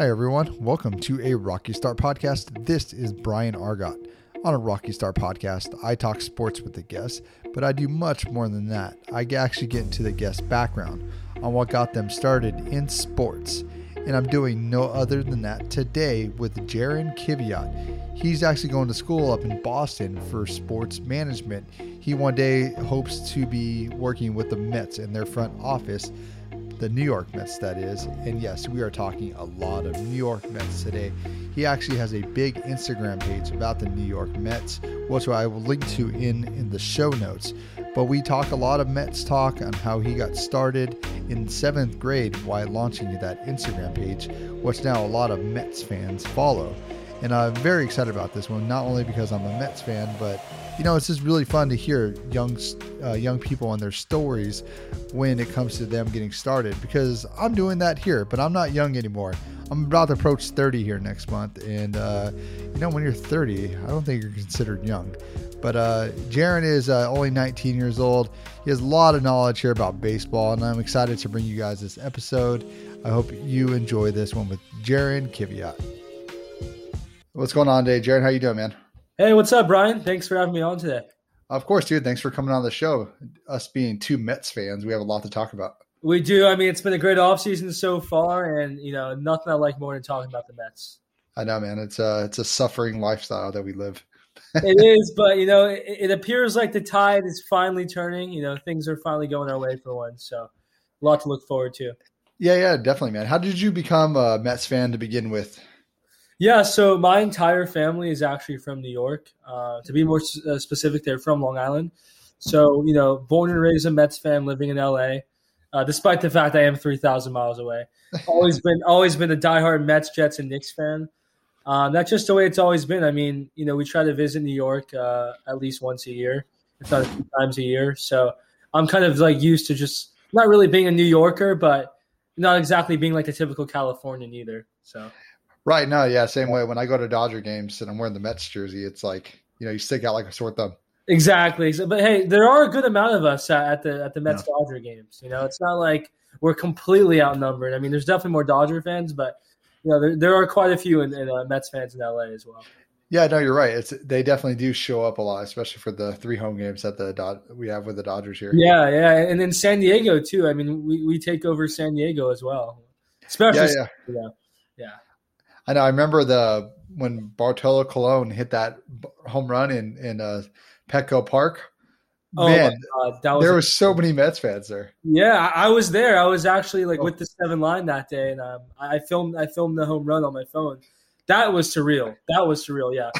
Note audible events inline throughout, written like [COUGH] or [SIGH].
Hi, everyone. Welcome to a Rocky Start podcast. This is Brian Argot. On a Rocky Start podcast, I talk sports with the guests, but I do much more than that. I actually get into the guest background on what got them started in sports. And I'm doing no other than that today with Jaron Kiviat. He's actually going to school up in Boston for sports management. He one day hopes to be working with the Mets in their front office the New York Mets, that is. And yes, we are talking a lot of New York Mets today. He actually has a big Instagram page about the New York Mets, which I will link to in, in the show notes. But we talk a lot of Mets talk on how he got started in seventh grade while launching that Instagram page, which now a lot of Mets fans follow. And I'm very excited about this one, not only because I'm a Mets fan, but you know, it's just really fun to hear young uh, young people and their stories when it comes to them getting started. Because I'm doing that here, but I'm not young anymore. I'm about to approach 30 here next month, and uh, you know, when you're 30, I don't think you're considered young. But uh, Jaron is uh, only 19 years old. He has a lot of knowledge here about baseball, and I'm excited to bring you guys this episode. I hope you enjoy this one with Jaron Kiviat. What's going on today, Jaron? How you doing, man? Hey, what's up, Brian? Thanks for having me on today. Of course, dude. Thanks for coming on the show. Us being two Mets fans, we have a lot to talk about. We do. I mean, it's been a great offseason so far, and you know, nothing I like more than talking about the Mets. I know, man. It's a it's a suffering lifestyle that we live. [LAUGHS] it is, but you know, it, it, appears like the tide is finally turning. You know, things are finally going our way for once. So, a lot to look forward to. Yeah, yeah, definitely, man. How did you become a Mets fan to begin with? Yeah, so my entire family is actually from New York. Uh, to be more uh, specific, they're from Long Island. So, you know, born and raised a Mets fan, living in LA. Uh, despite the fact I am three thousand miles away, always been always been a diehard Mets, Jets, and Knicks fan. Um, that's just the way it's always been. I mean, you know, we try to visit New York uh, at least once a year, if not a few times a year. So I'm kind of like used to just not really being a New Yorker, but not exactly being like a typical Californian either. So Right. No. Yeah. Same way. When I go to Dodger games and I'm wearing the Mets jersey, it's like you know you stick out like a sore thumb. Exactly. So, but hey, there are a good amount of us at the at the Mets yeah. Dodger games. You know, it's not like we're completely outnumbered. I mean, there's definitely more Dodger fans, but you know, there, there are quite a few in, in uh, Mets fans in LA as well. Yeah, no, you're right. It's they definitely do show up a lot, especially for the three home games that the Dod- we have with the Dodgers here. Yeah, yeah, and then San Diego too. I mean, we, we take over San Diego as well, especially yeah, yeah. yeah. I know. I remember the when Bartolo Colon hit that home run in in uh, Petco Park. Oh Man, was there were so many Mets fans there. Yeah, I was there. I was actually like oh. with the seven line that day, and um, I filmed I filmed the home run on my phone. That was surreal. That was surreal. Yeah.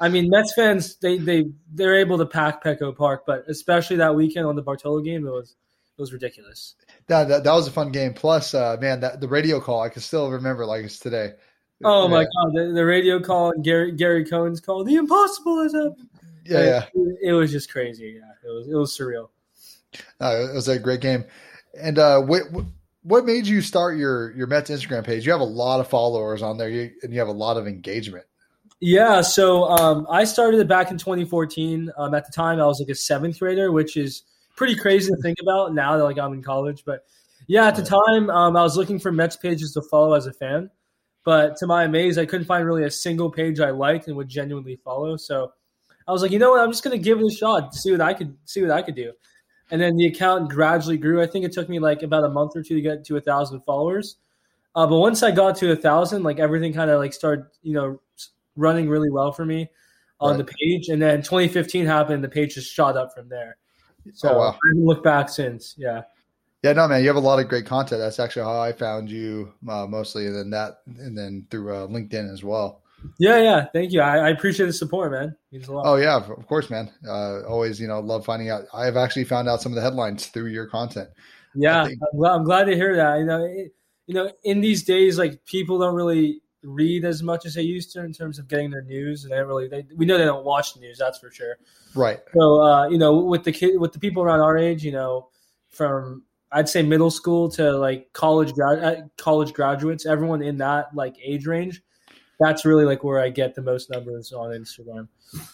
I mean, Mets fans they they they're able to pack Petco Park, but especially that weekend on the Bartolo game, it was it was ridiculous. That that, that was a fun game. Plus, uh, man, that the radio call I can still remember like it's today. Oh my god, the, the, radio call and Gary Gary Cohen's call, the impossible has happened. Yeah, yeah. It, it, was just crazy. Yeah, it was it was surreal. Uh, it was a great game. And uh, what what made you start your your Mets Instagram page? You have a lot of followers on there, you, and you have a lot of engagement. Yeah, so um, I started it back in 2014. Um, at the time, I was like a seventh grader, which is pretty crazy to think about now that like I'm in college. But yeah, at the time, um, I was looking for Mets pages to follow as a fan. But to my amaze, I couldn't find really a single page I liked and would genuinely follow. So I was like, you know what? I'm just gonna give it a shot, see what I could see what I could do. And then the account gradually grew. I think it took me like about a month or two to get to a thousand followers. Uh, but once I got to a thousand, like everything kind of like started, you know, running really well for me on right. the page. And then 2015 happened, the page just shot up from there. So oh, wow. I haven't looked back since. Yeah. Yeah, no, man, you have a lot of great content. That's actually how I found you uh, mostly, and then that, and then through uh, LinkedIn as well. Yeah, yeah, thank you. I, I appreciate the support, man. A lot. Oh yeah, of course, man. Uh, always, you know, love finding out. I have actually found out some of the headlines through your content. Yeah, I'm glad, I'm glad to hear that. You know, it, you know, in these days, like people don't really read as much as they used to in terms of getting their news, and they don't really. They, we know they don't watch the news, that's for sure. Right. So, uh, you know, with the kid, with the people around our age, you know, from I'd say middle school to like college grad uh, college graduates, everyone in that like age range. That's really like where I get the most numbers on Instagram.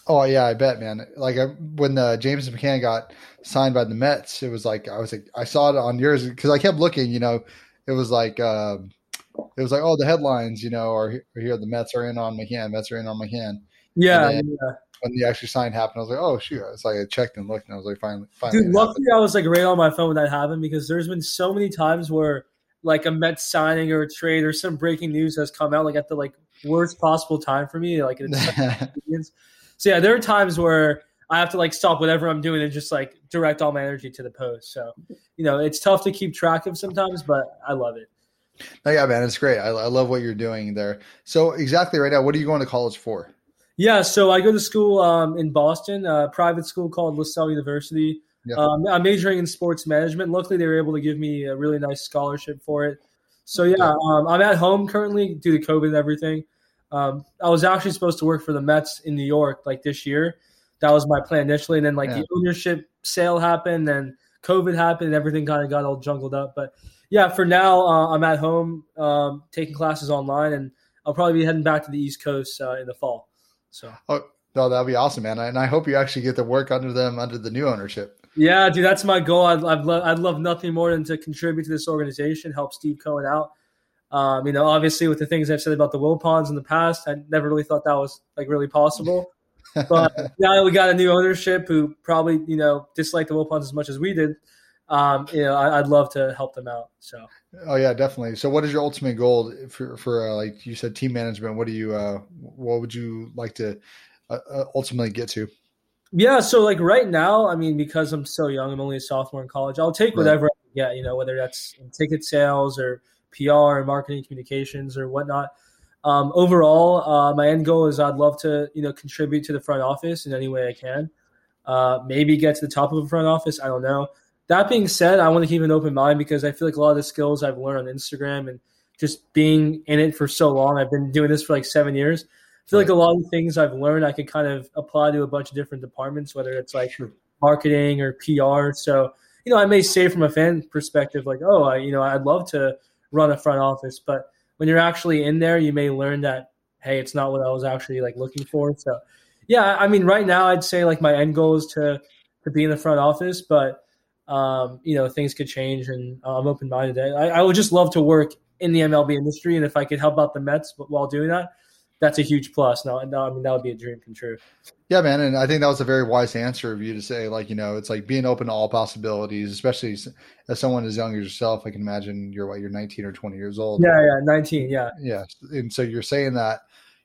Oh yeah, I bet, man. Like I, when uh, James McCann got signed by the Mets, it was like I was like I saw it on yours because I kept looking. You know, it was like uh, it was like, oh, the headlines, you know, or, or here the Mets are in on McCann, Mets are in on McCann. Yeah, yeah. When the actual sign happened, I was like, oh shoot! It's like I checked and looked, and I was like, finally, finally. Dude, luckily I was like right on my phone when that happened because there's been so many times where like a Mets signing or a trade or some breaking news has come out like at the like worst possible time for me. Like it's [LAUGHS] so yeah, there are times where I have to like stop whatever I'm doing and just like direct all my energy to the post. So, you know, it's tough to keep track of sometimes, but I love it. No, yeah, man, it's great. I, I love what you're doing there. So, exactly right now, what are you going to college for? Yeah, so I go to school um, in Boston, a private school called Lasell University. Yeah. Um, I'm majoring in sports management. Luckily, they were able to give me a really nice scholarship for it. So yeah, um, I'm at home currently due to COVID and everything. Um, I was actually supposed to work for the Mets in New York like this year. That was my plan initially, and then like yeah. the ownership sale happened, and COVID happened, and everything kind of got all jungled up. But yeah, for now, uh, I'm at home um, taking classes online, and I'll probably be heading back to the East Coast uh, in the fall. So, oh no, that'd be awesome, man! And I hope you actually get to work under them under the new ownership. Yeah, dude, that's my goal. I'd, I'd, lo- I'd love nothing more than to contribute to this organization, help Steve Cohen out. Um, you know, obviously with the things I've said about the Wilpons in the past, I never really thought that was like really possible. [LAUGHS] But now that we got a new ownership who probably you know dislike the Wilpons as much as we did, um, you know, I, would love to help them out. So. Oh yeah, definitely. So, what is your ultimate goal for for uh, like you said, team management? What do you uh, what would you like to uh, uh ultimately get to? Yeah, so like right now, I mean, because I'm so young, I'm only a sophomore in college. I'll take whatever right. I can get, you know, whether that's ticket sales or PR or marketing communications or whatnot. Um, overall, uh, my end goal is I'd love to, you know, contribute to the front office in any way I can. Uh, maybe get to the top of the front office. I don't know. That being said, I want to keep an open mind because I feel like a lot of the skills I've learned on Instagram and just being in it for so long, I've been doing this for like seven years. I feel like a lot of things I've learned I could kind of apply to a bunch of different departments, whether it's like marketing or PR. So, you know, I may say from a fan perspective, like, oh, I, you know, I'd love to run a front office, but when you're actually in there, you may learn that, hey, it's not what I was actually like looking for. So, yeah, I mean, right now, I'd say like my end goal is to to be in the front office, but um, you know, things could change, and uh, I'm open minded. I, I would just love to work in the MLB industry, and if I could help out the Mets while doing that, that's a huge plus. No, no, I mean that would be a dream come true. Yeah, man, and I think that was a very wise answer of you to say, like, you know, it's like being open to all possibilities, especially as someone as young as yourself. I can imagine you're what you're 19 or 20 years old. Yeah, yeah, 19. Yeah, yeah, and so you're saying that,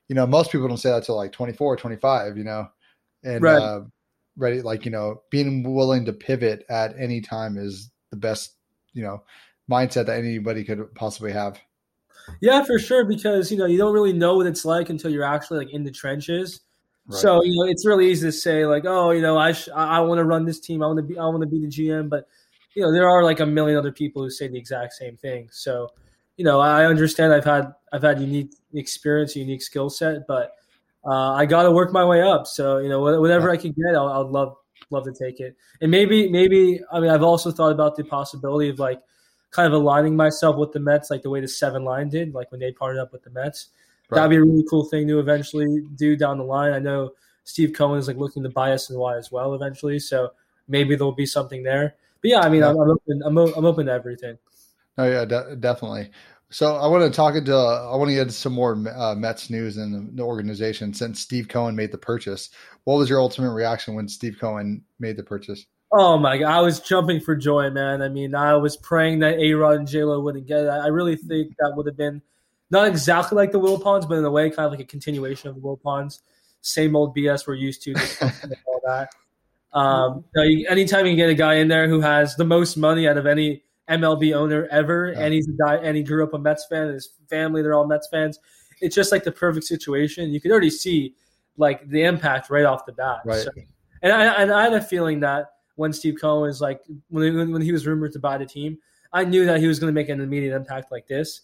you know, most people don't say that till like 24, 25. You know, and right. uh, ready, like you know, being willing to pivot at any time is the best, you know, mindset that anybody could possibly have. Yeah, for sure. Because you know you don't really know what it's like until you're actually like in the trenches. Right. So you know it's really easy to say like, oh, you know, I sh- I want to run this team. I want to be I want to be the GM. But you know there are like a million other people who say the exact same thing. So you know I understand. I've had I've had unique experience, unique skill set, but uh, I got to work my way up. So you know whatever yeah. I can get, I'll, I'll love love to take it. And maybe maybe I mean I've also thought about the possibility of like kind of aligning myself with the Mets, like the way the seven line did, like when they partnered up with the Mets. Right. That'd be a really cool thing to eventually do down the line. I know Steve Cohen is like looking to buy SNY as well eventually, so maybe there'll be something there. But yeah, I mean, yeah. I'm, I'm, open. I'm, I'm open to everything. Oh yeah, de- definitely. So I want to talk into I want to get some more uh, Mets news in the, organization since Steve Cohen made the purchase. What was your ultimate reaction when Steve Cohen made the purchase? Oh my god, I was jumping for joy, man. I mean, I was praying that A Rod and J Lo wouldn't get it. I really think that would have been not exactly like the Will Wilpons, but in a way, kind of like a continuation of the Will Wilpons. Same old BS we're used to, [LAUGHS] all that. Um, you know, you, anytime you get a guy in there who has the most money out of any MLB owner ever, yeah. and he's a guy, and he grew up a Mets fan, and his family they're all Mets fans. It's just like the perfect situation. You could already see like the impact right off the bat. Right. So, and I, and I had a feeling that when Steve Cohen was like when when he was rumored to buy the team, I knew that he was going to make an immediate impact like this.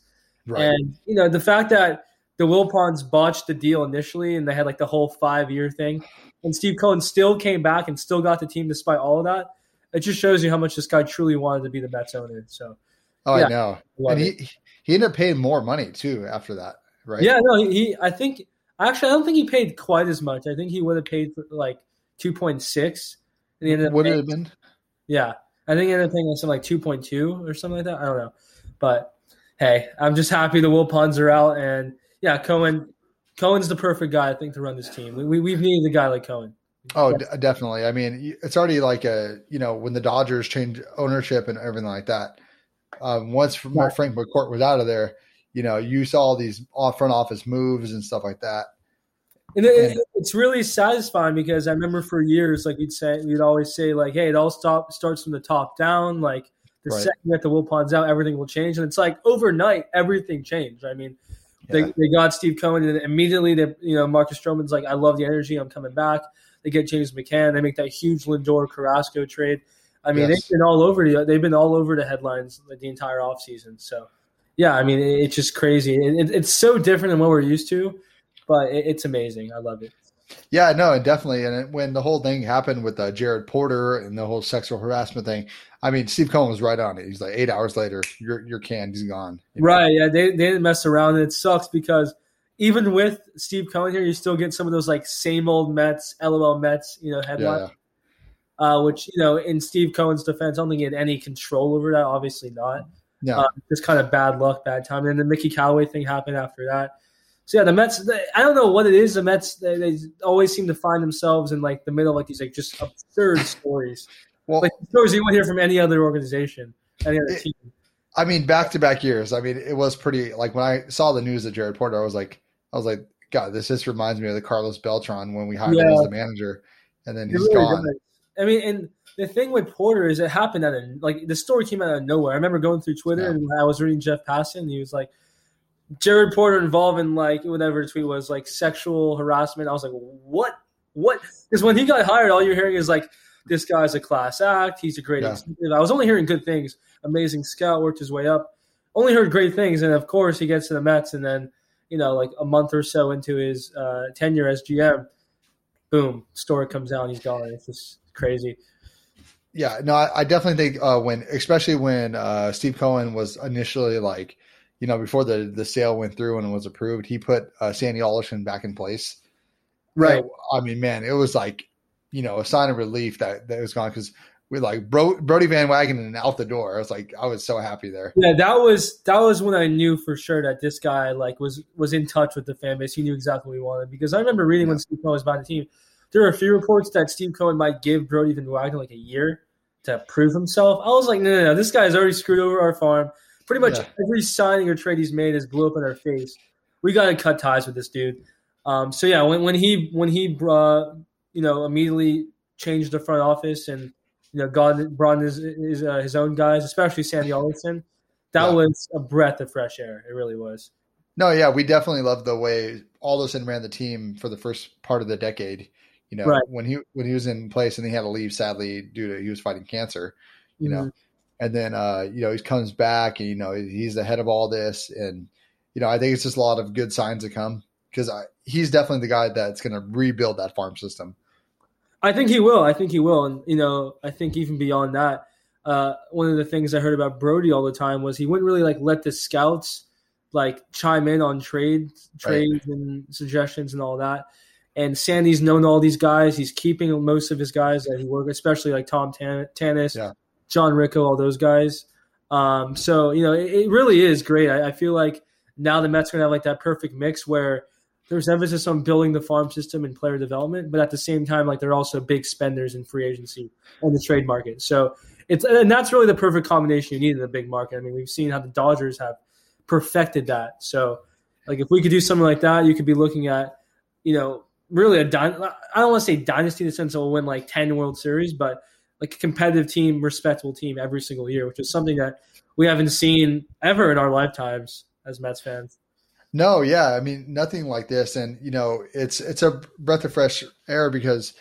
Right. And you know the fact that the Wilpons botched the deal initially, and they had like the whole five year thing, and Steve Cohen still came back and still got the team despite all of that. It just shows you how much this guy truly wanted to be the Mets owner. So, oh, yeah, I know, and he he ended up paying more money too after that, right? Yeah, no, he, he I think actually I don't think he paid quite as much. I think he would have paid like two point six and he ended up would it have been? Yeah, I think he ended up paying something like two point two or something like that. I don't know, but hey, I'm just happy the Wilpons are out, and yeah, Cohen. Cohen's the perfect guy, I think, to run this team. We, we, have needed a guy like Cohen. Oh, d- definitely. I mean, it's already like a you know when the Dodgers changed ownership and everything like that. Um, once Frank McCourt was out of there, you know, you saw these off front office moves and stuff like that. And it, and, it's really satisfying because I remember for years, like we'd say, we'd always say, like, "Hey, it all stop starts from the top down." Like the right. second that the Wilpons out, everything will change, and it's like overnight, everything changed. I mean, yeah. they, they got Steve Cohen, and immediately, they, you know, Marcus Stroman's like, "I love the energy. I'm coming back." They get James McCann. They make that huge Lindor Carrasco trade. I mean, yes. they've been all over the they've been all over the headlines the entire offseason. So, yeah, I mean, it's just crazy. It, it's so different than what we're used to, but it, it's amazing. I love it. Yeah, no, definitely. And when the whole thing happened with uh, Jared Porter and the whole sexual harassment thing, I mean, Steve Cohen was right on it. He's like, eight hours later, your your can, he's gone. You know? Right? Yeah, they, they didn't mess around, and it sucks because even with Steve Cohen here, you still get some of those like same old Mets, LOL Mets, you know, headlines. Yeah, uh, which you know, in Steve Cohen's defense, I don't think he had any control over that. Obviously not. Yeah, uh, just kind of bad luck, bad time. And the Mickey Callaway thing happened after that. So yeah, the Mets. They, I don't know what it is. The Mets they, they, always seem to find themselves in like the middle of like these like just absurd [LAUGHS] stories. Well, like stories you won't hear from any other organization, any other it, team. I mean, back to back years. I mean, it was pretty. Like when I saw the news of Jared Porter, I was like, I was like, God, this just reminds me of the Carlos Beltran when we hired yeah. him as the manager, and then he's really gone. Does. I mean, and the thing with Porter is it happened out of like the story came out of nowhere. I remember going through Twitter yeah. and I was reading Jeff Passan. And he was like, Jared Porter involved in like whatever tweet was like sexual harassment. I was like, what? What? Because when he got hired, all you're hearing is like, this guy's a class act. He's a great yeah. executive. I was only hearing good things. Amazing scout, worked his way up. Only heard great things, and of course he gets to the Mets, and then you know like a month or so into his uh, tenure as GM, boom, story comes out, and he's gone. It's just crazy. Yeah, no, I, I definitely think uh, when, especially when uh, Steve Cohen was initially like, you know, before the the sale went through and it was approved, he put uh, Sandy Alderson back in place. Right. And, I mean, man, it was like, you know, a sign of relief that that was gone because we like Bro, Brodie Van Wagenen and out the door. I was like, I was so happy there. Yeah, that was that was when I knew for sure that this guy like was was in touch with the fan base. He knew exactly what he wanted because I remember reading yeah. when Steve Cohen was buying the team there were a few reports that Steve Cohen might give Brodie Van Wagenen like a year to prove himself. I was like, no, no, no, this guy's already screwed over our farm. Pretty much yeah. every signing or trade he's made has blew up in our face. We got to cut ties with this dude. Um, so yeah, when, when he when he uh, you know immediately changed the front office and you know God brought in his his, uh, his own guys, especially Sandy Alderson, that yeah. was a breath of fresh air. It really was. No, yeah, we definitely loved the way Alderson ran the team for the first part of the decade. You know, right. when he when he was in place and he had to leave sadly due to he was fighting cancer. You mm-hmm. know, and then uh, you know he comes back and you know he's the head of all this, and you know I think it's just a lot of good signs to come because he's definitely the guy that's going to rebuild that farm system. I think he will. I think he will, and you know I think even beyond that, uh, one of the things I heard about Brodie all the time was he wouldn't really like let the scouts like chime in on trades, trades right. and suggestions and all that. And Sandy's known all these guys. He's keeping most of his guys that he worked, especially like Tom Tan- Tanous, yeah. John Ricco, all those guys. Um, so you know, it, it really is great. I, I, feel like now the Mets are gonna have like that perfect mix where there's emphasis on building the farm system and player development, but at the same time, like they're also big spenders in free agency and the trade market. So it's and that's really the perfect combination you need in a big market. I mean, we've seen how the Dodgers have perfected that. So like if we could do something like that, you could be looking at you know really a I don't want to say dynasty in the sense we'll win like ten World Series, but like a competitive team, respectable team every single year, which is something that we haven't seen ever in our lifetimes as Mets fans. No, yeah, I mean nothing like this, and you know it's it's a breath of fresh air because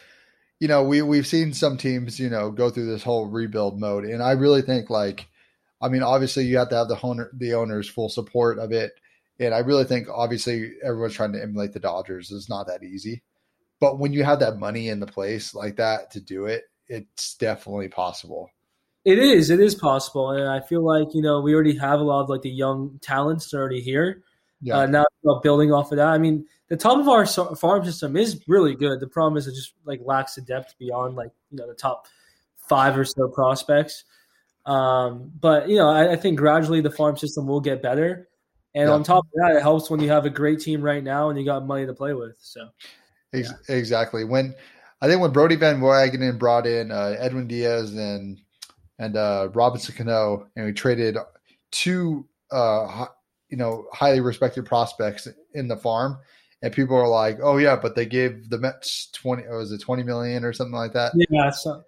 you know we we've seen some teams you know go through this whole rebuild mode, and I really think like I mean obviously you have to have the owner the owners full support of it and I really think obviously everyone's trying to emulate the Dodgers. It's not that easy. But when you have that money in the place like that to do it, it's definitely possible. It is. It is possible. And I feel like, you know, we already have a lot of like the young talents already here. Yeah. Uh, now building off of that. I mean, the top of our farm system is really good. The problem is it just like lacks the depth beyond like, you know, the top five or so prospects. Um, but you know, I, I, think gradually the farm system will get better. And Yeah. on top of that, it helps when you have a great team right now and you got money to play with. So Ex- Exactly. When I think when Brodie Van Wagenen brought in uh, Edwin Diaz and and uh, Robinson Cano, and we traded two, uh, you know, highly respected prospects in the farm, and people are like, "Oh yeah, but they gave the Mets twenty, was it twenty million or something like that?" yeah, so,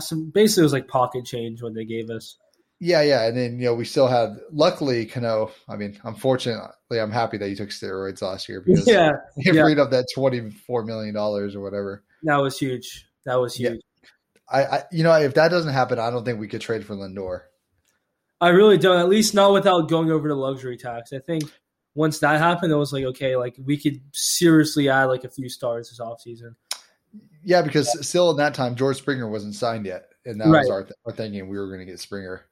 some, basically it was like pocket change what they gave us. Yeah, yeah, and then you know we still had. Luckily, Cano. I mean, unfortunately, I'm happy that he took steroids last year because Yeah, he yeah. freed up that twenty four million dollars or whatever. that was huge. That was Yeah. huge. I, I, you know, if that doesn't happen, I don't think we could trade for Lindor. I really don't. At least not without going over to luxury tax. I think once that happened, it was like okay, like we could seriously add like a few stars this offseason. Yeah, because still in that time, George Springer wasn't signed yet, and that Right. was our, th- our thinking we were going to get Springer.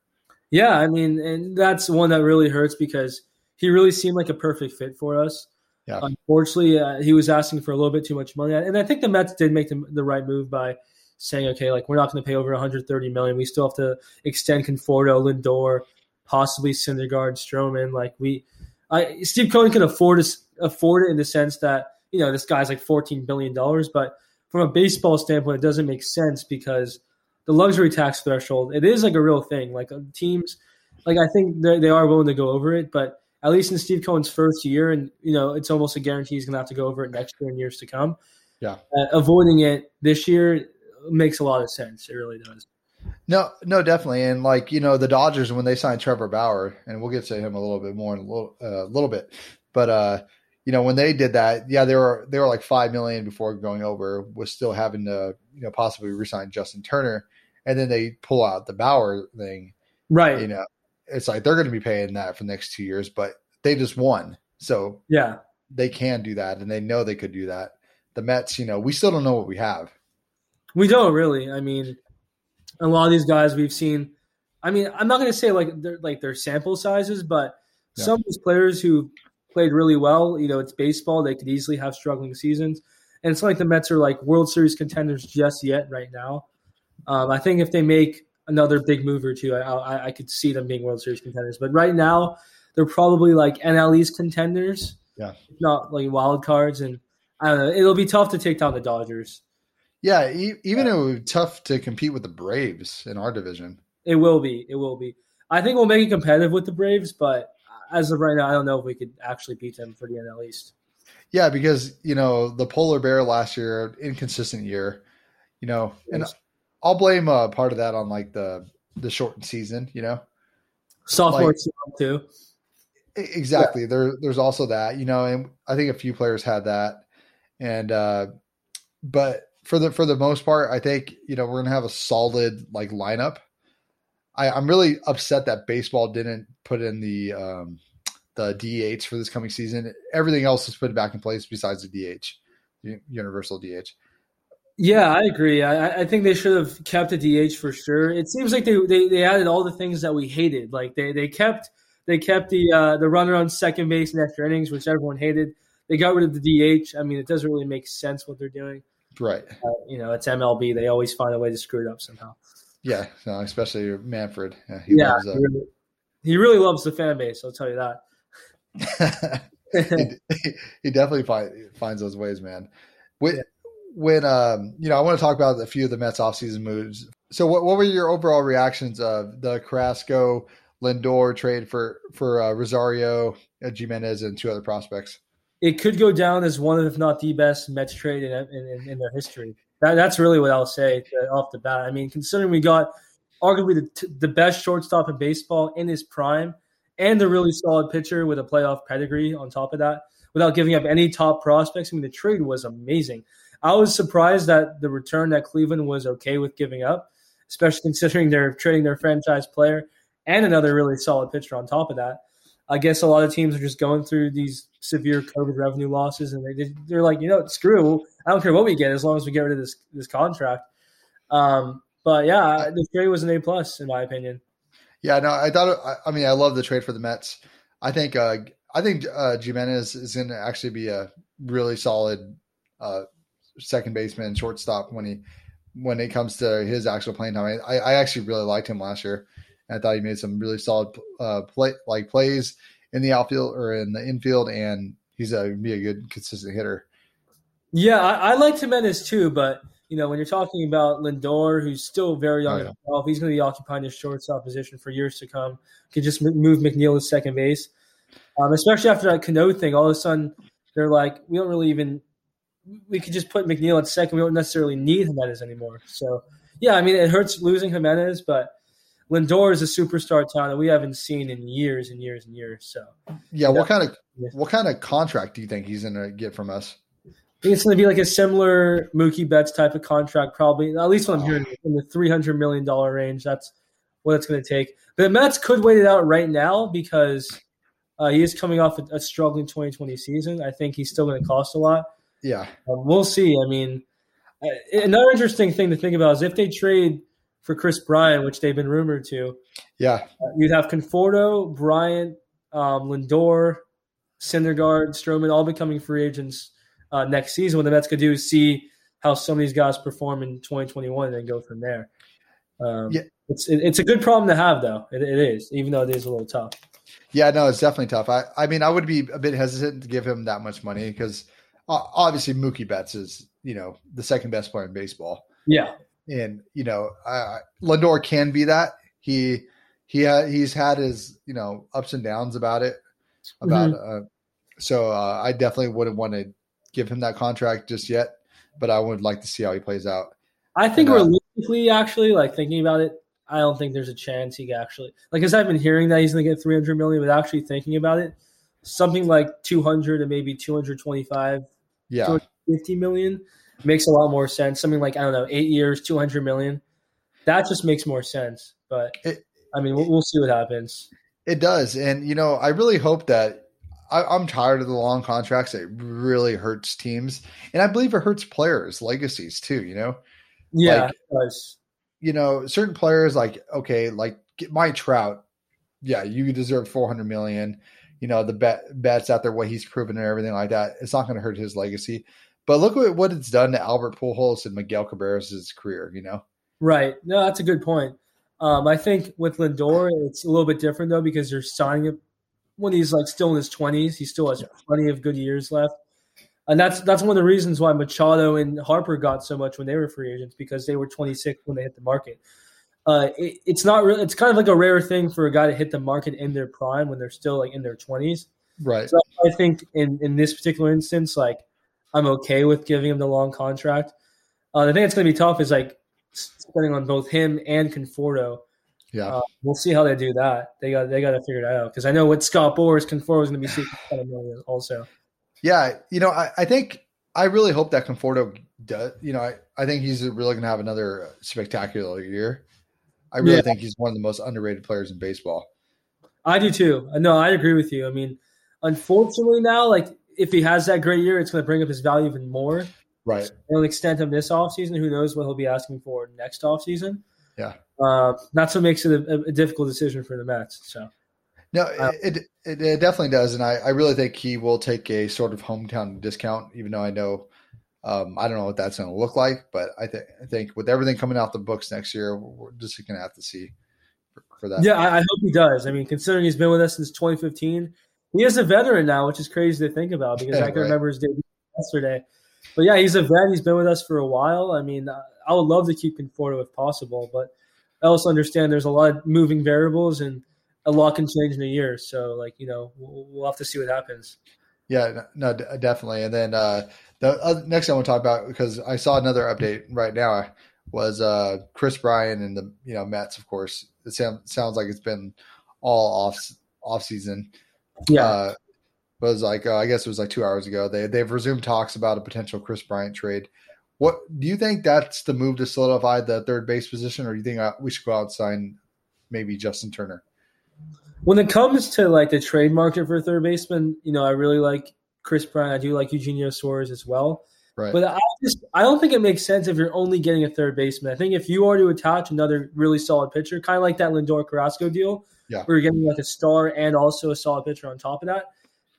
Yeah, I mean, and that's one that really hurts because he really seemed like a perfect fit for us. Yeah. Unfortunately, uh, he was asking for a little bit too much money, and I think the Mets did make the, the right move by saying, okay, like we're not going to pay over 130 million. We still have to extend Conforto, Lindor, possibly Syndergaard, Stroman. Like we, I, Steve Cohen can afford us afford it in the sense that you know this guy's like 14 billion dollars, but from a baseball standpoint, it doesn't make sense because the luxury tax threshold it is like a real thing. Like uh, teams, like I think they they are willing to go over it, but at least in Steve Cohen's first year, and you know it's almost a guarantee he's going to have to go over it next year and years to come. Yeah. uh, avoiding it this year makes a lot of sense. It really does. No, no, definitely, and like you know, the Dodgers when they signed Trevor Bauer, and we'll get to him a little bit more in a little, uh, little bit, but uh, you know, when they did that, yeah, they were they were like five million before going over, was still having to you know possibly resign Justin Turner, and then they pull out the Bauer thing, Right. you know, it's like they're going to be paying that for the next two years, but they just won, so Yeah. they can do that, and they know they could do that. The Mets, you know, we still don't know what we have. We don't really. I mean, a lot of these guys we've seen. I mean, I'm not going to say like they're like their sample sizes, but Yeah. some of these players who played really well. You know, it's baseball; they could easily have struggling seasons, and it's not like the Mets are like World Series contenders just yet right now. Um, I think if they make another big move or two, I, I, I could see them being World Series contenders. But right now, they're probably like NL East contenders, Yeah. not like wild cards. And I don't know; it'll be tough to take down the Dodgers. Yeah, e- even it would be tough to compete with the Braves in our division. It will be. It will be. I think we'll make it competitive with the Braves, but as of right now, I don't know if we could actually beat them for the NL East. Yeah, because you know the polar bear last year, inconsistent year. You know, and I'll blame uh, part of that on like the the shortened season. You know, Sophomore Like- too. Exactly. There, there's also that. You know, and I think a few players had that, and uh, but for the for the most part, I think you know we're gonna have a solid like lineup. I, I'm really upset that baseball didn't put in the um, the DH for this coming season. Everything else is put back in place besides the DH, universal DH. Yeah, I agree. I, I think they should have kept a DH for sure. It seems like they, they, they added all the things that we hated. Like they, they kept they kept the uh, the runner on second base in extra innings, which everyone hated. They got rid of the DH. I mean, it doesn't really make sense what they're doing. Right. Uh, you know, it's MLB. They always find a way to screw it up somehow. Yeah. No, especially Manfred. Yeah, he yeah, loves he really, he really loves the fan base. I'll tell you that. [LAUGHS] he, he definitely find, finds those ways, man. When, when um, you know, I want to talk about a few of the Mets offseason moves. So, what, what were your overall reactions of the Carrasco Lindor trade for for uh, Rosario, uh, Gimenez, and two other prospects? It could go down as one of, if not the best Mets trade in, in, in their history. That, that's really what I'll say uh, off the bat. I mean, considering we got arguably the, the best shortstop in baseball in his prime and a really solid pitcher with a playoff pedigree on top of that, without giving up any top prospects. I mean, the trade was amazing. I was surprised that the return that Cleveland was okay with giving up, especially considering they're trading their franchise player and another really solid pitcher on top of that. I guess a lot of teams are just going through these severe COVID revenue losses, and they they're like, you know, screw. I don't care what we get as long as we get rid of this this contract. Um, but yeah, the trade was an A plus in my opinion. Yeah, no, I thought. I, mean, I love the trade for the Mets. I think. Uh, I think uh, Gimenez is going to actually be a really solid uh, second baseman, shortstop when he when it comes to his actual playing time. I, I actually really liked him last year, I thought he made some really solid uh, play like plays in the outfield or in the infield, and he's a be a good consistent hitter. Yeah, I, I like Gimenez too, but you know when you're talking about Lindor, who's still very young Oh, yeah. himself, he's going to be occupying his shortstop position for years to come. Could just m- move McNeil to second base, um, especially after that Cano thing. All of a sudden, they're like, we don't really even. We could just put McNeil at second. We don't necessarily need Gimenez anymore. So yeah, I mean it hurts losing Gimenez, but Lindor is a superstar talent that we haven't seen in years and years and years. So Yeah, what kind of what kind of contract do you think he's going to get from us? I think it's going to be like a similar Mookie Betts type of contract, probably. At least what I'm hearing in the three hundred million dollar range. That's what it's going to take. The Mets could wait it out right now because uh, he is coming off a, a struggling 2020 season. I think he's still going to cost a lot. Yeah, Um, we'll see. I mean, uh, another interesting thing to think about is if they trade for Kris Bryant, which they've been rumored to, yeah, uh, you'd have Conforto, Bryant, um, Lindor, Syndergaard, Stroman all becoming free agents uh, next season. What the Mets could do is see how some of these guys perform in 2021 and then go from there. Um, Yeah. It's it, it's a good problem to have, though. It, it is, even though it is a little tough. yeah. No, it's definitely tough. I I mean, I would be a bit hesitant to give him that much money because uh, obviously Mookie Betts is you know the second best player in baseball. Yeah, and you know uh, Lindor can be that he he ha- he's had his you know ups and downs about it about uh, so uh, I definitely wouldn't want to give him that contract just yet but I would like to see how he plays out I think And, uh, realistically, actually, like thinking about it, I don't think there's a chance he actually like. Because I've been hearing that he's going to get 300 million, but actually thinking about it, something like 200 and maybe 225 yeah Sure. 50 million makes a lot more sense. Something like I don't know, eight years, 200 million. That just makes more sense. But It- I mean, we'll, we'll see what happens. it does and you know I really hope that I, I'm tired of the long contracts it really hurts teams and I believe it hurts players legacies too you know Yeah, Like- it does. you know, certain players like okay, like get Mike Trout, yeah, you deserve four hundred million. You know, the bet Betts out there, what he's proven and everything like that. It's not going to hurt his legacy. But look at what it's done to Albert Pujols and Miguel Cabrera's career. You know, Right. No, that's a good point. Um, I think with Lindor, it's a little bit different though because you're signing him when he's like still in his 20s. He still has plenty of good years left, and that's that's one of the reasons why Machado and Harper got so much when they were free agents because they were 26 when they hit the market. Uh, it, it's not really. It's kind of like a rare thing for a guy to hit the market in their prime when they're still like in their 20s. right? So I think in in this particular instance, like I'm okay with giving him the long contract. Uh, the thing that's going to be tough is like spending on both him and Conforto. Yeah, Uh, we'll see how they do that. They got they got to figure it out because I know with Scott Boras, Conforto is going to be seeking [SIGHS] million also. yeah. You know, I, I think I really hope that Conforto does. You know, I, I think he's really going to have another spectacular year. I really Yeah. think he's one of the most underrated players in baseball. I do too. No, I agree with you. I mean, unfortunately now, like if he has that great year, it's going to bring up his value even more. Right. It'll extend him this offseason. Who knows what he'll be asking for next offseason. Yeah. Uh, that's what makes it a, a difficult decision for the Mets. So No, Uh, it, it it definitely does, and I, I really think he will take a sort of hometown discount. Even though I know, um, I don't know what that's going to look like, but I think I think with everything coming out the books next year, we're just going to have to see for, for that. yeah, I, I hope he does. I mean, considering he's been with us since 2015, he is a veteran now, which is crazy to think about because Yeah, I can right. remember his debut yesterday. But yeah, he's a vet. He's been with us for a while. I mean, I- would love to keep Conforto if possible, but I also understand there's a lot of moving variables and a lot can change in a year. So, like, you know, we'll, we'll have to see what happens. Yeah, no, definitely. And then uh, the other, next thing I want to talk about because I saw another update right now was uh, Chris Bryan and the you know Mets. Of course, it sounds sounds like it's been all off off season. Yeah. uh, was like uh, I guess it was like two hours ago. They they've resumed talks about a potential Kris Bryant trade. What do you think that's the move to solidify the third base position, or do you think uh, we should go out and sign maybe Justin Turner? when it comes to like the trade market for third baseman, you know, I really like Kris Bryant. I do like Eugenio Suarez as well. Right. But I just I don't think it makes sense if you're only getting a third baseman. I think if you are to attach another really solid pitcher, kind of like that Lindor Carrasco deal, Yeah. where you're getting like a star and also a solid pitcher on top of that,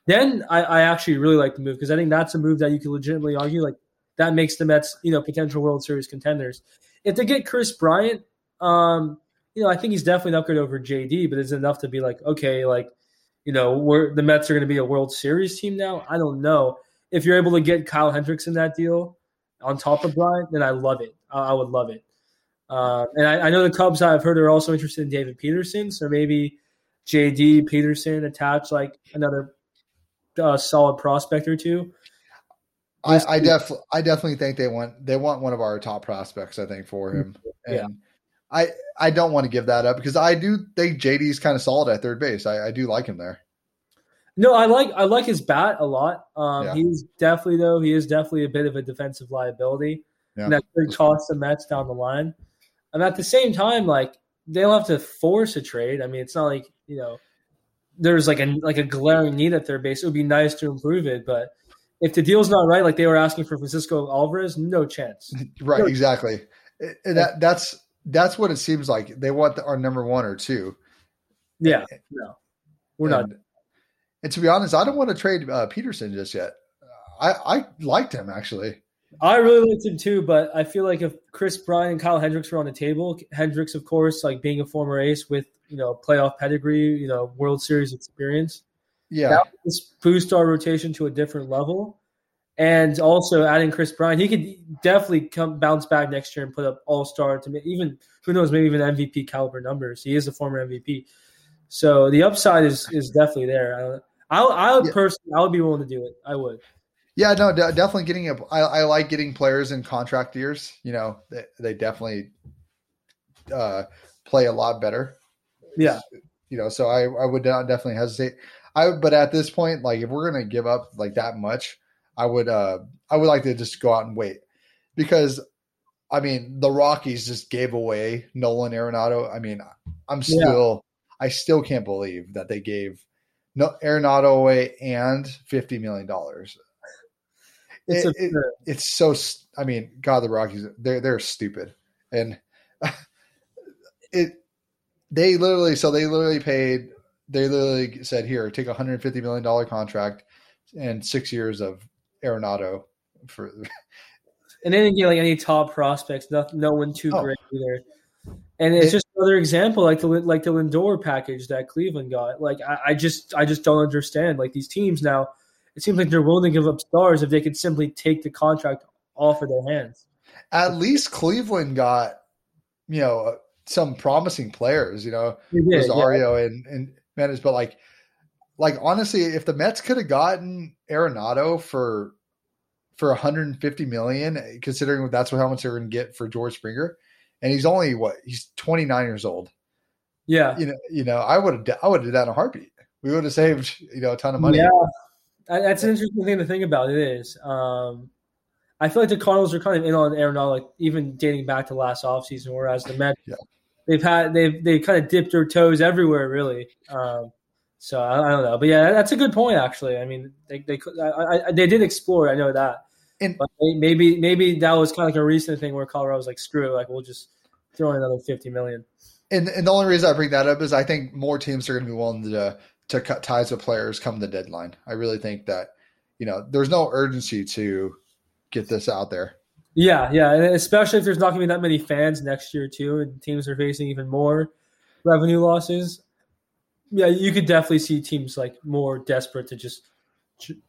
then I, I actually really like the move because I think that's a move that you can legitimately argue like that makes the Mets, you know, potential World Series contenders. If they get Kris Bryant, um, you know, I think he's definitely an upgrade over JD, but it's enough to be like, okay, like, you know, we're the Mets are going to be a World Series team now? I don't know. If you're able to get Kyle Hendricks in that deal on top of Bryant, then I love it. I, I would love it. Uh, and I, I, know the Cubs, I've heard, are also interested in David Peterson. So maybe JD Peterson attach like another uh, solid prospect or two. I, I definitely, I definitely think they want they want one of our top prospects. I think for him, and yeah. I I don't want to give that up because I do think JD's kind of solid at third base. I, I do like him there. No, I like I like his bat a lot. Um, yeah. He's definitely though he is definitely a bit of a defensive liability, yeah. and that could cost the Mets down the line. And at the same time, like they don't have to force a trade. I mean, it's not like you know there's like a like a glaring need at third base. It would be nice to improve it, but if the deal's not right, like they were asking for Francisco Alvarez, no chance. [LAUGHS] right, no exactly. And that that's that's what it seems like. They want the, our number one or two. Yeah, no, we're and, not. And to be honest, I don't want to trade uh, Peterson just yet. I I liked him actually. I really liked him too, but I feel like if Kris Bryant and Kyle Hendricks were on the table, Hendricks, of course, like being a former ace with you know playoff pedigree, you know World Series experience, yeah, that would boost our rotation to a different level. And also adding Kris Bryant, he could definitely come bounce back next year and put up All Star to even who knows maybe even MVP caliber numbers. He is a former MVP, so the upside is is definitely there. I I would yeah. personally I would be willing to do it. I would. Yeah, no, d- definitely getting a. I, I like getting players in contract years. You know, they, they definitely uh, play a lot better. Yeah, you know, so I I would not definitely hesitate. I but at this point, like if we're gonna give up like that much, I would uh I would like to just go out and wait because I mean the Rockies just gave away Nolan Arenado. I mean I'm still yeah. I still can't believe that they gave no Arenado away and fifty million dollars. It's, it, it, it's so. I mean, God, the Rockies they're they're stupid, and [LAUGHS] it they literally so they literally paid. They literally said, "Here, take a hundred fifty million dollar contract and six years of Arenado for." [LAUGHS] and they didn't get like any top prospects. No, no one too oh. great either. And it's it, just another example, like the like the Lindor package that Cleveland got. Like I, I just I just don't understand. Like these teams now it seems like they're willing to give up stars if they could simply take the contract off of their hands. At least Cleveland got, you know, uh, some promising players. You know, Rosario yeah. and and Mendes, but like, like honestly, if the Mets could have gotten Arenado for for 150 million, considering that's what how much they're going to get for George Springer, and he's only what he's 29 years old. Yeah, you know, you know, I would have I would have did that in a heartbeat. We would have saved you know a ton of money. Yeah, that's an interesting thing to think about. It is. Um, I feel like the Cardinals are kind of in on Arenado, like even dating back to last offseason, whereas the Mets, yeah. they've had they've they kind of dipped their toes everywhere, really. Um, so I, I, don't know, but yeah, that's a good point. Actually, I mean, they they I, I, they did explore. I know that, and, but maybe maybe that was kind of like a recent thing where Colorado was like, screw it, like we'll just throw in another fifty million. And, and the only reason I bring that up is I think more teams are going to be willing to to cut ties with players come the deadline. I really think that you know there's no urgency to get this out there. Yeah, yeah, and especially if there's not going to be that many fans next year too, and teams are facing even more revenue losses. Yeah, you could definitely see teams like more desperate to just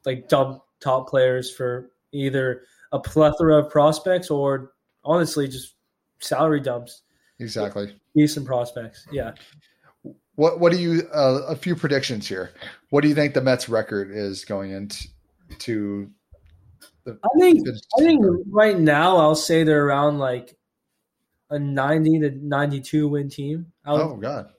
like dump top players for either a plethora of prospects or honestly just salary dumps. Exactly. Decent prospects. Yeah. What what do you uh, a few predictions here? What do you think the Mets record is going into? The, I think I think right now I'll say they're around like a ninety to ninety two win team. oh God!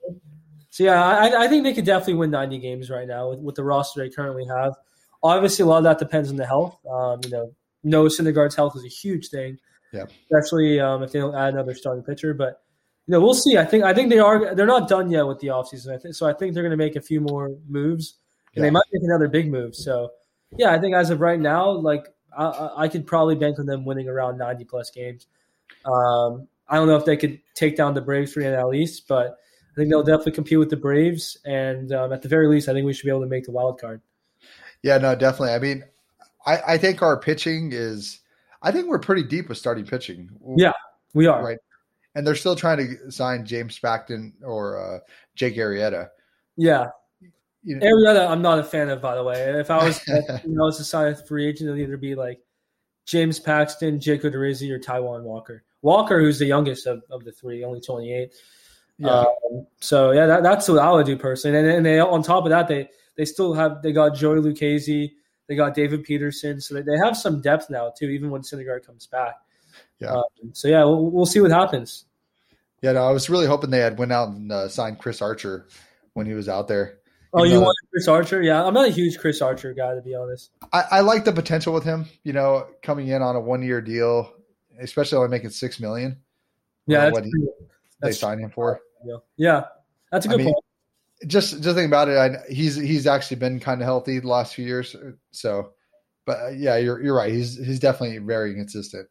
So yeah, I, I think they could definitely win ninety games right now with, with the roster they currently have. Obviously, a lot of that depends on the health. Um, you know, no Syndergaard's health is a huge thing. Yeah. Especially um, if they don't add another starting pitcher, but you know, we'll see. I think I think they are they're not done yet with the offseason. I think so I think they're going to make a few more moves. And yeah. they might make another big move. So, yeah, I think as of right now, like I, I could probably bank on them winning around 90 plus games. Um, I don't know if they could take down the Braves for the NL East, but I think they'll definitely compete with the Braves. And um, at the very least, I think we should be able to make the wild card. Yeah, no, definitely. I mean, I, I think our pitching is, I think we're pretty deep with starting pitching. Yeah, we are. Right and they're still trying to sign James Paxton or uh, Jake Arrieta. Yeah, You know, Arrieta, I'm not a fan of, by the way. If I was, [LAUGHS] you know, was to sign a free agent, it'd either be like James Paxton, Jake Odorizzi, or Taijuan Walker. Walker, who's the youngest of, of the three, only 28. yeah, Um, so yeah, that, that's what I would do personally. And, and they on top of that, they they still have they got Joey Lucchesi, they got David Peterson, so they, they have some depth now too, even when Syndergaard comes back. Yeah. Um, so yeah, we'll, we'll see what happens. yeah. No, I was really hoping they had went out and uh, signed Chris Archer when he was out there. Oh, Even you want Chris Archer? Yeah, I'm not a huge Chris Archer guy to be honest. I, I like the potential with him. You know, coming in on a one year deal, especially only making six million. Yeah, that's what he- They signed him for. yeah. that's a good mean, point. just just think about it. I, he's he's actually been kind of healthy the last few years. So, but uh, yeah, you're you're right. He's he's definitely very inconsistent.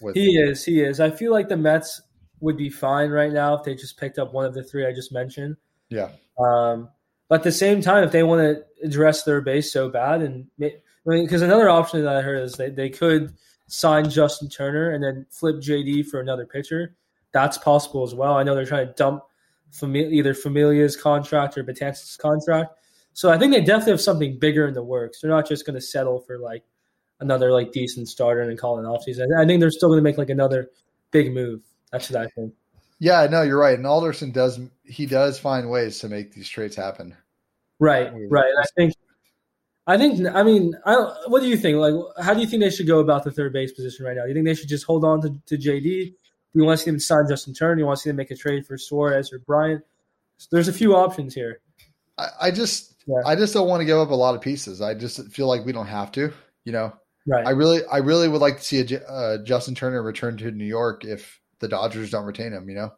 With He is. He is. I feel like the Mets would be fine right now if they just picked up one of the three I just mentioned. yeah, Um, but at the same time, if they want to address their base so bad, and because I mean, 'cause another option that I heard is they, they could sign Justin Turner and then flip JD for another pitcher. That's possible as well. I know they're trying to dump Famili- either Familia's contract or Betances' contract. So I think they definitely have something bigger in the works. They're not just going to settle for like another like decent starter and call it an offseason. I think they're still going to make like another big move. That's what I think. yeah. No, you're right. And Alderson does he does find ways to make these trades happen. Right, right. I think, I think, I mean, I what do you think? Like, how do you think they should go about the third base position right now? Do you think they should just hold on to, to JD? Do you want to see them sign Justin Turner? Do you want to see them make a trade for Suarez or Bryant? There's a few options here. I, I just Yeah. I just don't want to give up a lot of pieces. I just feel like we don't have to. You know, Right. I really I really would like to see a uh, Justin Turner return to New York if the Dodgers don't retain him. You know,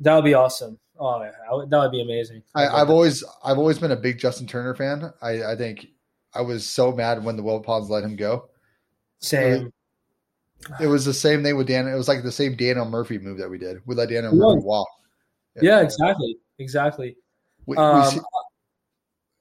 that would be awesome. Oh, yeah, I would- that would be amazing. I, I've always I've always been a big Justin Turner fan. I, I think I was so mad when the Wilpons let him go. Same. It was the same thing with Dan. It was like the same Daniel Murphy move that we did. We let Daniel It Murphy walk. Yeah, exactly. Exactly. We, we Um, see-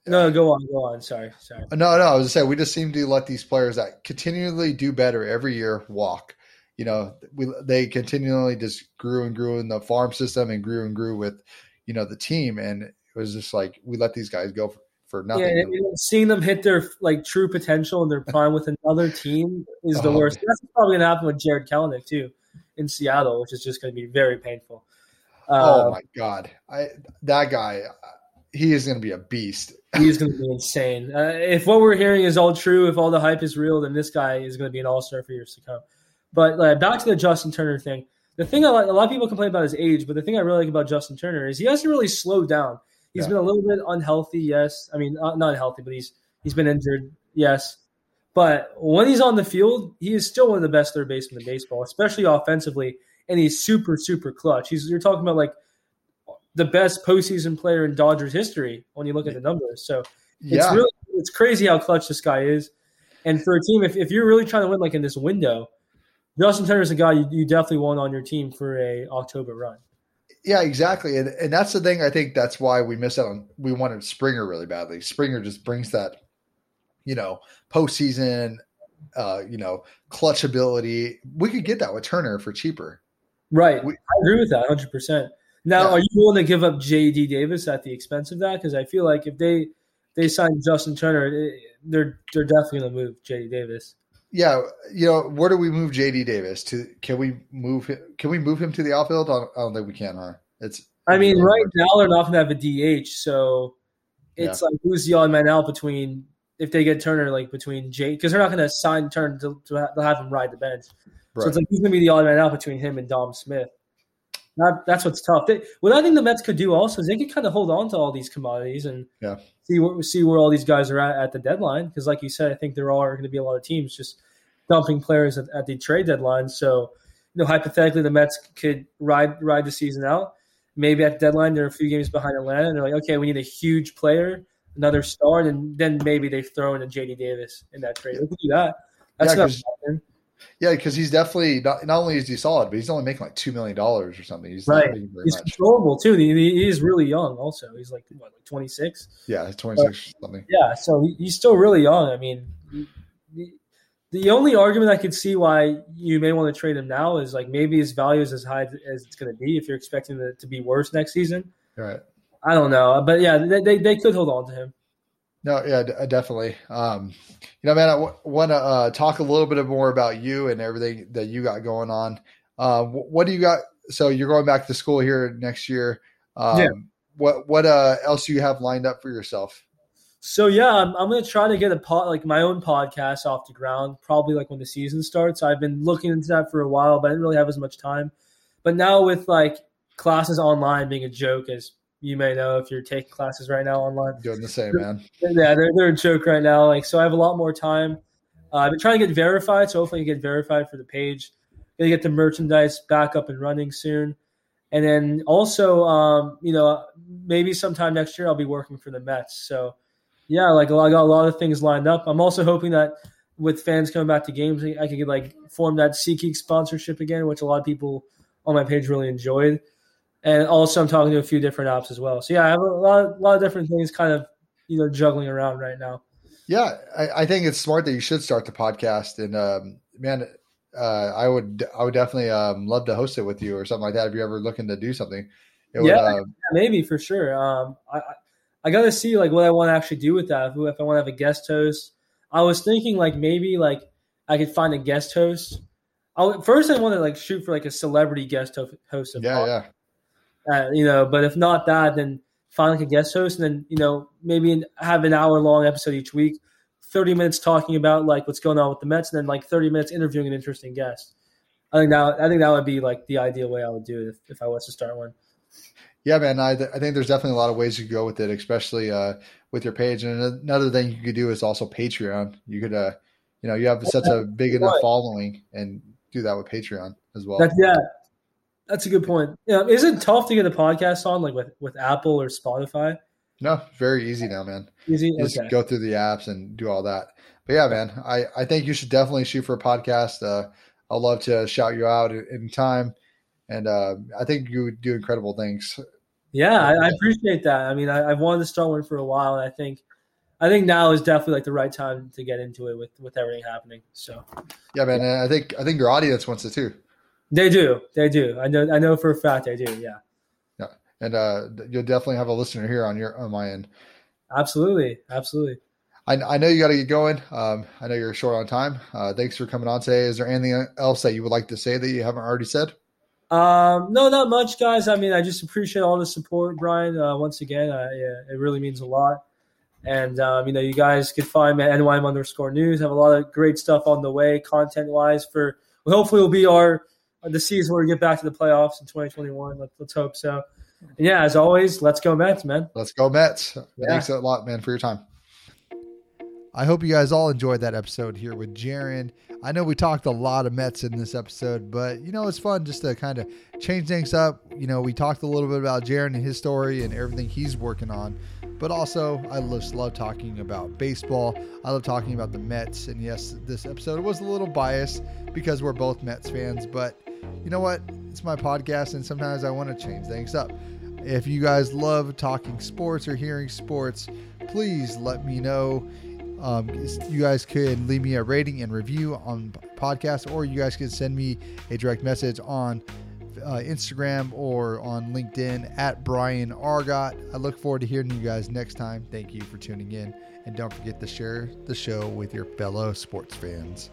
no, go on. Go on. Sorry. Sorry. no, no. I was saying we just seem to let these players that continually do better every year walk. You know, we they continually just grew and grew in the farm system and grew and grew with, you know, the team, and it was just like we let these guys go for, for nothing. Yeah, and, and seeing them hit their like true potential and their prime with another team is the Oh, worst. That's probably gonna happen with Jarred Kelenic too in Seattle, which is just gonna be very painful. oh Uh, my god, I that guy, he is going to be a beast. he's gonna be insane. Uh, if what we're hearing is all true, if all the hype is real, then this guy is gonna be an all star for years to come. But uh, back to the Justin Turner thing. The thing I like, a lot of people complain about his age, but the thing I really like about Justin Turner is he hasn't really slowed down. He's Yeah. been a little bit unhealthy, yes. I mean, uh, not unhealthy, but he's he's been injured, yes. But when he's on the field, he is still one of the best third basemen in baseball, especially offensively, and he's super super clutch. He's you're talking about like the best postseason player in Dodgers history when you look at the numbers. So it's Yeah, really it's crazy how clutch this guy is. And for a team, if, if you're really trying to win like in this window, Justin is a guy you, you definitely want on your team for a October run. Yeah, exactly. And and that's the thing I think that's why we missed out on we wanted Springer really badly. Springer just brings that, you know, postseason uh, you know, clutch ability. We could get that with Turner for cheaper. Right. We- I agree with that 100%. Now, Yeah. are you willing to give up JD Davis at the expense of that? Because I feel like if they they sign Justin Turner, eh, they're they're definitely going to move JD Davis. Yeah, you know, where do we move JD Davis to? Can we move him? Can we move him to the outfield? I don't, I don't think we can, huh? It's. I mean, right now they're not going to have a DH, so it's Yeah. like who's the odd man out between if they get Turner like between Jay because they're not going to sign Turner to, to have, to have him ride the bench. Right. So it's like who's going to be the odd man out between him and Dom Smith. That, that's what's tough. They, what I think the Mets could do also is they could kind of hold on to all these commodities and Yeah. see where see where all these guys are at at the deadline. Because like you said, I think there are going to be a lot of teams just dumping players at, at the trade deadline. So you know, hypothetically, the Mets could ride ride the season out. Maybe at the deadline they're a few games behind Atlanta, and they're like, okay, we need a huge player, another star, and then maybe they throw in a JD Davis in that trade. They could do that. That's Yeah, not. Yeah, because he's definitely not, not only is he solid, but he's only making like two million dollars or something. He's Right. He's much. controllable too. He, he is really young. Also, he's like what, like twenty six. Yeah, twenty six something. Yeah, so he, he's still really young. I mean, he- he- The only argument I could see why you may want to trade him now is like maybe his value is as high as it's going to be if you're expecting it to be worse next season. Right. I don't know, but yeah, they, they, they could hold on to him. No, yeah, d- definitely. Um, you know, man, I w- want to uh, talk a little bit more about you and everything that you got going on. Uh, wh- what do you got? So you're going back to school here next year. Um, Yeah. What what uh, else do you have lined up for yourself? So yeah, I'm, I'm gonna try to get a pod, like my own podcast off the ground. Probably like when the season starts. I've been looking into that for a while, but I didn't really have as much time. But now with like classes online being a joke, as you may know if you're taking classes right now online, Doing the same, man. yeah, they're they're a joke right now. Like so, I have a lot more time. Uh, I've been trying to get verified, so hopefully I get verified for the page. Gonna get the merchandise back up and running soon, and then also, um, you know, maybe sometime next year I'll be working for the Mets. So, yeah, like I got a lot of things lined up. I'm also hoping that with fans coming back to games, I could like form that SeatGeek sponsorship again, which a lot of people on my page really enjoyed. And also, I'm talking to a few different ops as well. So yeah, I have a lot, a lot of different things kind of you know juggling around right now. Yeah, I, I think it's smart that you should start the podcast. And um, man, uh, I would I would definitely um, love to host it with you or something like that. If you're ever looking to do something, it would, Yeah. uh, Yeah, maybe for sure. Um, I I- I got to see like what I want to actually do with that. If, I want to have a guest host, I was thinking like maybe like I could find a guest host. I would, first I want to like shoot for like a celebrity guest host. Of yeah, yeah. Uh, you know. But if not that, then find like a guest host, and then you know maybe have an hour long episode each week, thirty minutes talking about like what's going on with the Mets, and then like thirty minutes interviewing an interesting guest. I think that I think that would be like the ideal way I would do it if, if I was to start one. Yeah, man. I, I think there's definitely a lot of ways you could go with it, especially uh, with your page. And another thing you could do is also Patreon. You could, uh, you know, you have such a big enough following, and do that with Patreon as well. That's yeah, that's a good point. Yeah, is it tough to get a podcast on like with with Apple or Spotify? no, very easy now, man. Easy. You Just go through the apps and do all that. But yeah, man, I, I think you should definitely shoot for a podcast. Uh, I'd love to shout you out in time. And uh, I think you would do incredible things. Yeah, I, I appreciate that. I mean, I, I've wanted to start one for a while, and I think I think now is definitely like the right time to get into it with with everything happening. So Yeah, man. And I think I think your audience wants it too. They do, they do. I know, I know for a fact they do. Yeah, Yeah, And uh, you'll definitely have a listener here on your on my end. absolutely, absolutely. I, I know you got to get going. Um, I know you're short on time. Uh, thanks for coming on today. Is there anything else that you would like to say that you haven't already said? Um, no, not much, guys. I mean, I just appreciate all the support, Brian. Uh, once again, I, yeah, it really means a lot. And um, you know, you guys could find me at NYM underscore news. Have a lot of great stuff on the way, content wise. For well, hopefully, will be our the season where we get back to the playoffs in 2021. Let's, let's hope so. And yeah, as always, let's go Mets, man. Let's go Mets. Yeah. Thanks a lot, man, for your time. I hope you guys all enjoyed that episode here with Jaron. I know we talked a lot of Mets in this episode, but you know, it's fun just to kind of change things up. You know, we talked a little bit about Jaron and his story and everything he's working on, but also I just love talking about baseball. I love talking about the Mets. And yes, this episode was a little biased because we're both Mets fans, but you know what? It's my podcast, and sometimes I want to change things up. If you guys love talking sports or hearing sports, please let me know. Um, you guys could leave me a rating and review on podcast, or you guys could send me a direct message on uh, Instagram or on LinkedIn at Brian Argot. I look forward to hearing you guys next time. Thank you for tuning in, and don't forget to share the show with your fellow sports fans.